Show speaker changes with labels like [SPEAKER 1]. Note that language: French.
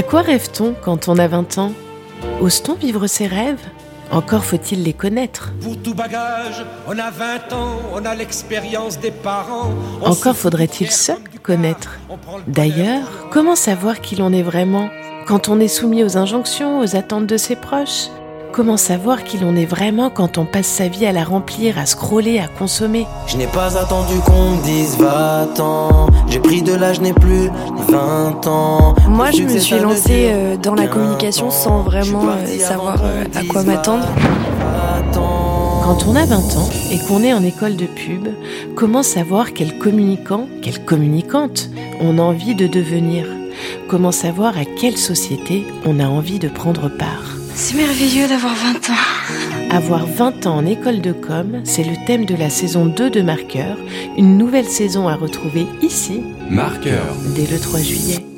[SPEAKER 1] À quoi rêve-t-on quand on a 20 ans? Ose-t-on vivre ses rêves? Encore faut-il les connaître.
[SPEAKER 2] Pour tout bagage, on a 20 ans, on a l'expérience des parents.
[SPEAKER 1] Encore faudrait-il seul connaître. D'ailleurs, comment savoir qui l'on est vraiment? Quand on est soumis aux injonctions, aux attentes de ses proches? Comment savoir qui l'on est vraiment quand on passe sa vie à la remplir, à scroller, à consommer?
[SPEAKER 3] Je n'ai pas attendu qu'on me dise va-t'en. J'ai pris de l'âge, je n'ai plus 20 ans.
[SPEAKER 4] Moi, je me suis lancée euh, dans la communication sans vraiment euh, savoir euh, à quoi m'attendre.
[SPEAKER 1] Quand on a 20 ans et qu'on est en école de pub, comment savoir quel communicant, quelle communicante on a envie de devenir? Comment savoir à quelle société on a envie de prendre part?
[SPEAKER 4] C'est merveilleux d'avoir 20 ans.
[SPEAKER 1] Avoir 20 ans en école de com, c'est le thème de la saison 2 de Marqueur, une nouvelle saison à retrouver ici,
[SPEAKER 5] Marqueur.
[SPEAKER 1] dès le 3 juillet.